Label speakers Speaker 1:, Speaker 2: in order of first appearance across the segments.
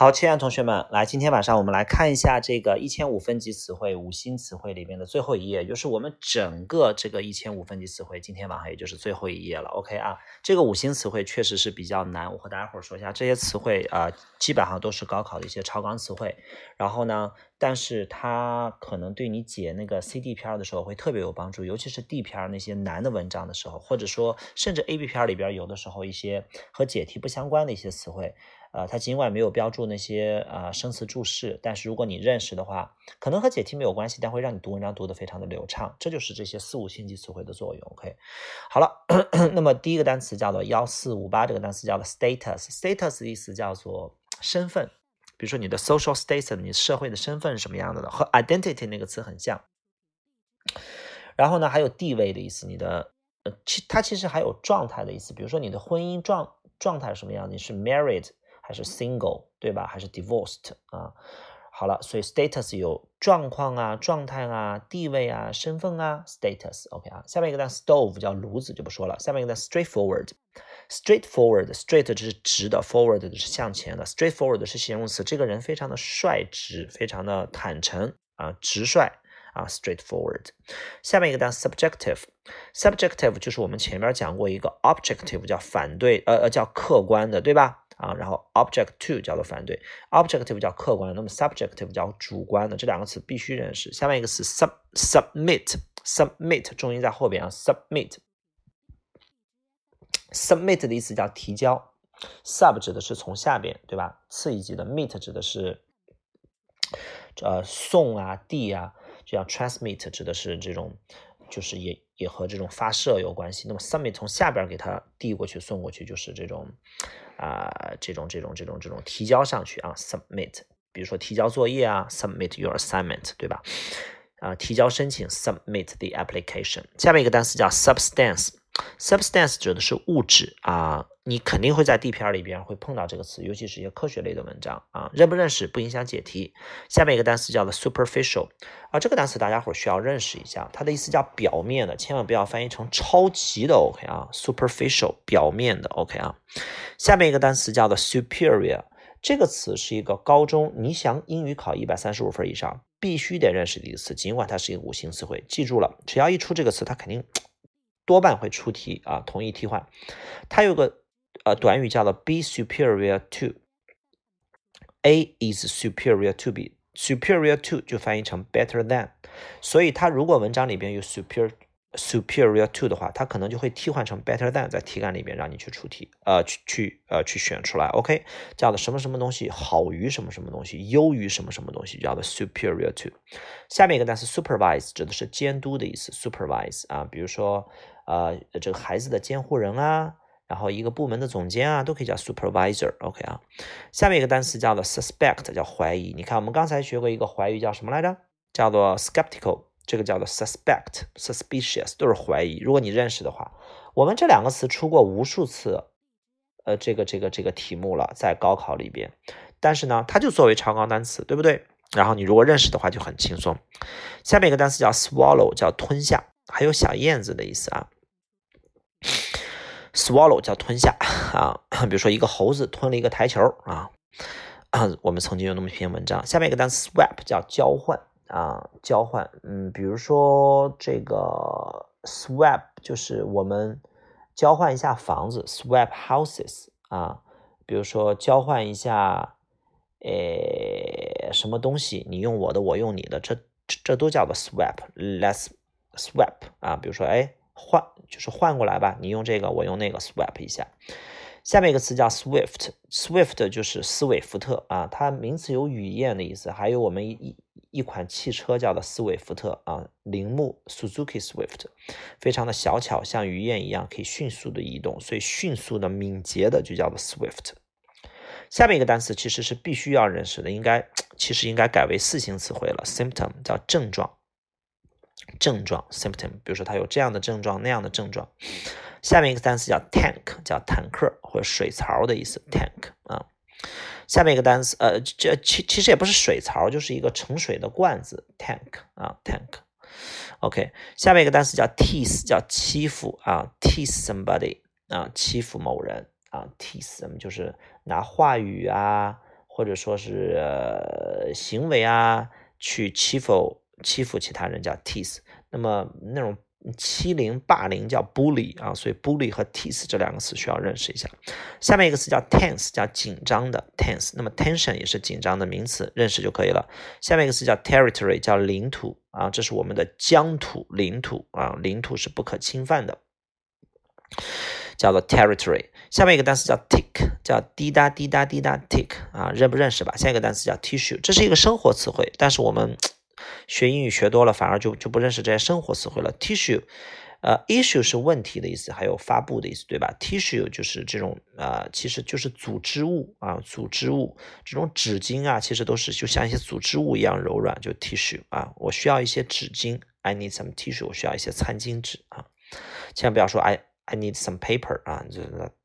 Speaker 1: 好，亲爱的同学们，来，今天晚上我们来看一下这个一千五分级词汇五星词汇里面的最后一页，就是我们整个这个一千五分级词汇，今天晚上也就是最后一页了。OK 啊，这个五星词汇确实是比较难，我和大家伙儿说一下，这些词汇啊，基本上都是高考的一些超纲词汇。然后呢，但是它可能对你解那个 C D 篇的时候会特别有帮助，尤其是 D 篇那些难的文章的时候，或者说甚至 A B 篇里边有的时候一些和解题不相关的一些词汇。呃，它尽管没有标注那些呃生词注释，但是如果你认识的话，可能和解题没有关系，但会让你读文章读得非常的流畅。这就是这些四五星级词汇的作用。OK，好了，那么第一个单词叫做幺四五八，这个单词叫做 status，status 意思叫做身份，比如说你的 social status，你社会的身份是什么样的的，和 identity 那个词很像。然后呢，还有地位的意思，你的呃，其它其实还有状态的意思，比如说你的婚姻状状态是什么样子，你是 married。还是 single 对吧？还是 divorced 啊？好了，所以 status 有状况啊、状态啊、地位啊、身份啊，status OK 啊。下面一个单词 stove 叫炉子就不说了。下面一个单词 straightforward，straightforward，straight 这是直的，forward 是向前的，straightforward 是形容词，这个人非常的率直，非常的坦诚啊，直率啊，straightforward。下面一个单词 subjective，subjective 就是我们前面讲过一个 objective 叫反对，呃呃叫客观的，对吧？啊，然后 object to 叫做反对，objective 叫客观，那么 subjective 叫主观的，这两个词必须认识。下面一个词 sub submit，submit 重音在后边啊，submit，submit 的意思叫提交，sub 指的是从下边，对吧？次一级的 meet 指的是呃送啊递啊，就像 transmit 指的是这种，就是也也和这种发射有关系。那么 submit 从下边给它递过去送过去，就是这种。啊，这种这种这种这种提交上去啊，submit，比如说提交作业啊，submit your assignment，对吧？啊，提交申请，submit the application。下面一个单词叫 substance Substance 指的是物质啊。你肯定会在 D 篇里边会碰到这个词，尤其是一些科学类的文章啊，认不认识不影响解题。下面一个单词叫做 superficial 啊，这个单词大家伙需要认识一下，它的意思叫表面的，千万不要翻译成超级的。OK 啊，superficial 表面的。OK 啊，下面一个单词叫做 superior，这个词是一个高中你想英语考一百三十五分以上必须得认识的一个词，尽管它是一个五星词汇，记住了，只要一出这个词，它肯定多半会出题啊，同意替换。它有个。呃，短语叫做 be superior to，A is superior to B，superior to 就翻译成 better than，所以它如果文章里边有 superior superior to 的话，它可能就会替换成 better than，在题干里面让你去出题，呃，去去呃去选出来，OK，叫做什么什么东西好于什么什么东西，优于什么什么东西，叫做 superior to。下面一个单词 supervise 指的是监督的意思，supervise 啊，比如说呃这个孩子的监护人啊。然后一个部门的总监啊，都可以叫 supervisor，OK 啊。下面一个单词叫做 suspect，叫怀疑。你看我们刚才学过一个怀疑叫什么来着？叫做 skeptical，这个叫做 suspect，suspicious 都是怀疑。如果你认识的话，我们这两个词出过无数次，呃，这个这个这个题目了，在高考里边。但是呢，它就作为超纲单词，对不对？然后你如果认识的话就很轻松。下面一个单词叫 swallow，叫吞下，还有小燕子的意思啊。Swallow 叫吞下啊，比如说一个猴子吞了一个台球啊，我们曾经有那么一篇文章。下面一个单词 swap 叫交换啊，交换，嗯，比如说这个 swap 就是我们交换一下房子，swap houses 啊，比如说交换一下，诶，什么东西，你用我的，我用你的，这这都叫做 swap，let's swap 啊，比如说哎。换就是换过来吧，你用这个，我用那个，swap 一下。下面一个词叫 swift，swift 就是斯韦福特啊，它名词有雨燕的意思，还有我们一一款汽车叫做斯韦福特啊，铃木 Suzuki Swift，非常的小巧，像雨燕一样可以迅速的移动，所以迅速的、敏捷的就叫做 swift。下面一个单词其实是必须要认识的，应该其实应该改为四形词汇了，symptom 叫症状。症状 symptom，比如说他有这样的症状那样的症状。下面一个单词叫 tank，叫坦克或者水槽的意思。tank 啊，下面一个单词呃，这其其实也不是水槽，就是一个盛水的罐子。tank 啊，tank。OK，下面一个单词叫 tease，叫欺负啊，tease somebody 啊，欺负某人啊，tease 就是拿话语啊。或者说是呃行为啊，去欺负欺负其他人叫 tease。那么那种欺凌霸凌叫 bully 啊，所以 bully 和 tease 这两个词需要认识一下。下面一个词叫 tense，叫紧张的 tense。那么 tension 也是紧张的名词，认识就可以了。下面一个词叫 territory，叫领土啊，这是我们的疆土领土啊，领土是不可侵犯的。叫做 territory，下面一个单词叫 tick，叫滴答滴答滴答 tick 啊，认不认识吧？下一个单词叫 tissue，这是一个生活词汇，但是我们学英语学多了，反而就就不认识这些生活词汇了。tissue，呃，issue 是问题的意思，还有发布的意思，对吧？tissue 就是这种呃，其实就是组织物啊，组织物，这种纸巾啊，其实都是就像一些组织物一样柔软，就 tissue 啊，我需要一些纸巾，I need some tissue，我需要一些餐巾纸啊，千万不要说 I。I need some paper 啊，这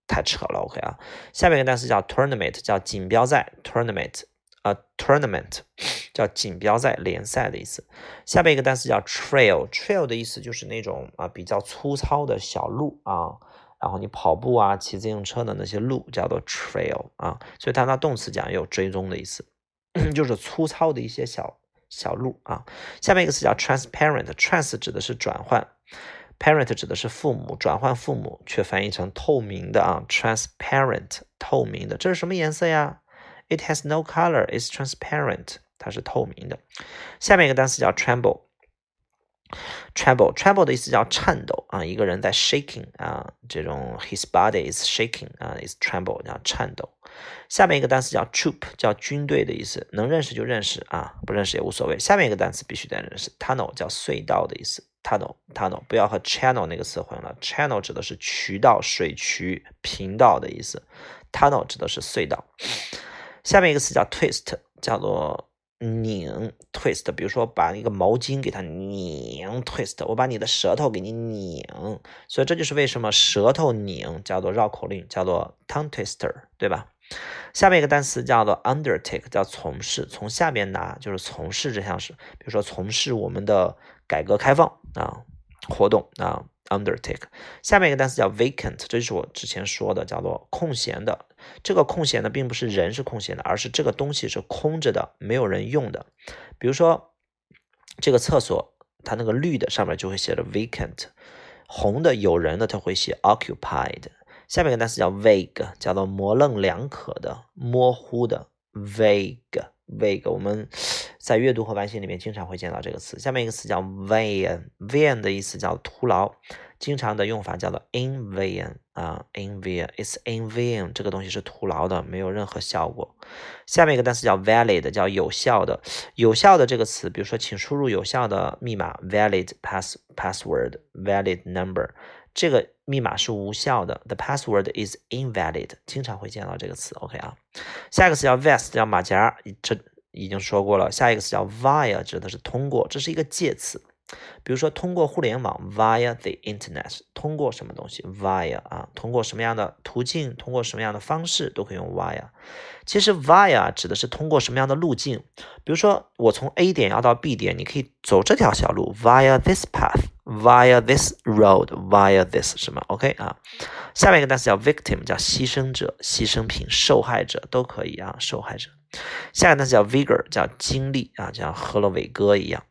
Speaker 1: 太扯了。OK 啊，下面一个单词叫 tournament，叫锦标赛。tournament 啊，tournament 叫锦标赛、联赛的意思。下面一个单词叫 trail，trail 的意思就是那种啊比较粗糙的小路啊，然后你跑步啊、骑自行车的那些路叫做 trail 啊，所以它那动词讲也有追踪的意思，就是粗糙的一些小小路啊。下面一个词叫 transparent，trans 指的是转换。Parent 指的是父母，转换父母却翻译成透明的啊，transparent 透明的，这是什么颜色呀？It has no color, it's transparent，它是透明的。下面一个单词叫 tremble，tremble，tremble 的意思叫颤抖啊，一个人在 shaking 啊，这种 his body is shaking 啊，is tremble 叫颤抖。下面一个单词叫 troop，叫军队的意思，能认识就认识啊，不认识也无所谓。下面一个单词必须得认识，tunnel 叫隧道的意思。Tunnel，tunnel，不要和 channel 那个词混了。Channel 指的是渠道、水渠、频道的意思。Tunnel 指的是隧道。下面一个词叫 twist，叫做拧。Twist，比如说把一个毛巾给它拧，twist，我把你的舌头给你拧。所以这就是为什么舌头拧叫做绕口令，叫做 tongue twister，对吧？下面一个单词叫做 undertake，叫从事，从下面拿，就是从事这项事。比如说从事我们的。改革开放啊，活动啊，undertake。下面一个单词叫 vacant，这就是我之前说的，叫做空闲的。这个空闲的并不是人是空闲的，而是这个东西是空着的，没有人用的。比如说这个厕所，它那个绿的上面就会写着 vacant，红的有人的它会写 occupied。下面一个单词叫 vague，叫做模棱两可的、模糊的 vague。vague，我们 在阅读和完形里面经常会见到这个词。下面一个词叫 vain，vain 的意思叫徒劳，经常的用法叫做 in vain 啊，in vain，it's in vain，这个东西是徒劳的，没有任何效果。下面一个单词叫 valid，叫有效的。有效的这个词，比如说，请输入有效的密码，valid pass password，valid number。这个密码是无效的，the password is invalid，经常会见到这个词，OK 啊。下一个词叫 vest，叫马甲，这已经说过了。下一个词叫 via，指的是通过，这是一个介词。比如说通过互联网，via the internet，通过什么东西？via 啊，通过什么样的途径？通过什么样的方式都可以用 via。其实 via 指的是通过什么样的路径？比如说我从 A 点要到 B 点，你可以走这条小路，via this path，via this road，via this 什么？OK 啊。下面一个单词叫 victim，叫牺牲者、牺牲品、受害者都可以啊，受害者。下一个单词叫 vigor，叫精力啊，就像喝了伟哥一样。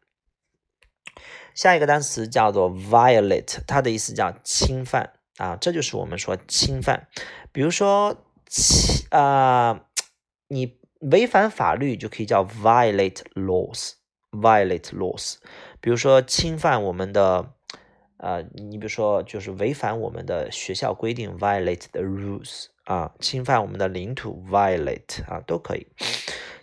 Speaker 1: 下一个单词叫做 violate，它的意思叫侵犯啊，这就是我们说侵犯。比如说，侵啊，你违反法律就可以叫 violate laws，violate laws。比如说侵犯我们的，呃，你比如说就是违反我们的学校规定，violate the rules 啊，侵犯我们的领土，violate 啊，都可以。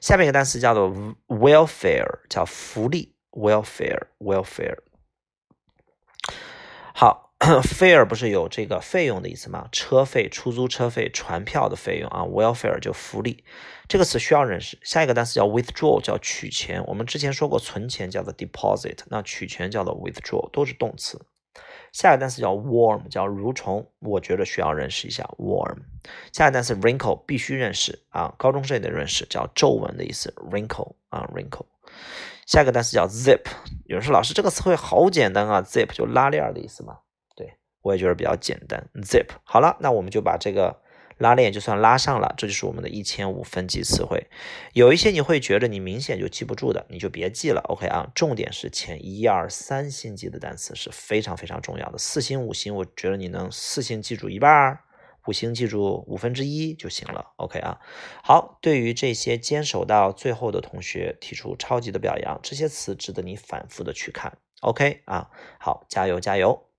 Speaker 1: 下面一个单词叫做 welfare，叫福利。welfare，welfare，好，fare 不是有这个费用的意思吗？车费、出租车费、船票的费用啊，welfare 就福利，这个词需要认识。下一个单词叫 withdraw，叫取钱。我们之前说过，存钱叫做 deposit，那取钱叫做 withdraw，都是动词。下一个单词叫 warm，叫蠕虫，我觉得需要认识一下 warm。下一个单词 wrinkle 必须认识啊，高中生也得认识，叫皱纹的意思，wrinkle 啊，wrinkle。下一个单词叫 zip，有人说老师这个词汇好简单啊，zip 就拉链的意思嘛。对我也觉得比较简单，zip。好了，那我们就把这个拉链就算拉上了，这就是我们的一千五分级词汇。有一些你会觉得你明显就记不住的，你就别记了。OK 啊，重点是前一二三星级的单词是非常非常重要的。四星五星，我觉得你能四星记住一半，五星记住五分之一就行了。OK 啊，好，对于这些坚守到最后的同学提出超级的表扬，这些词值得你反复的去看。OK 啊，好，加油加油。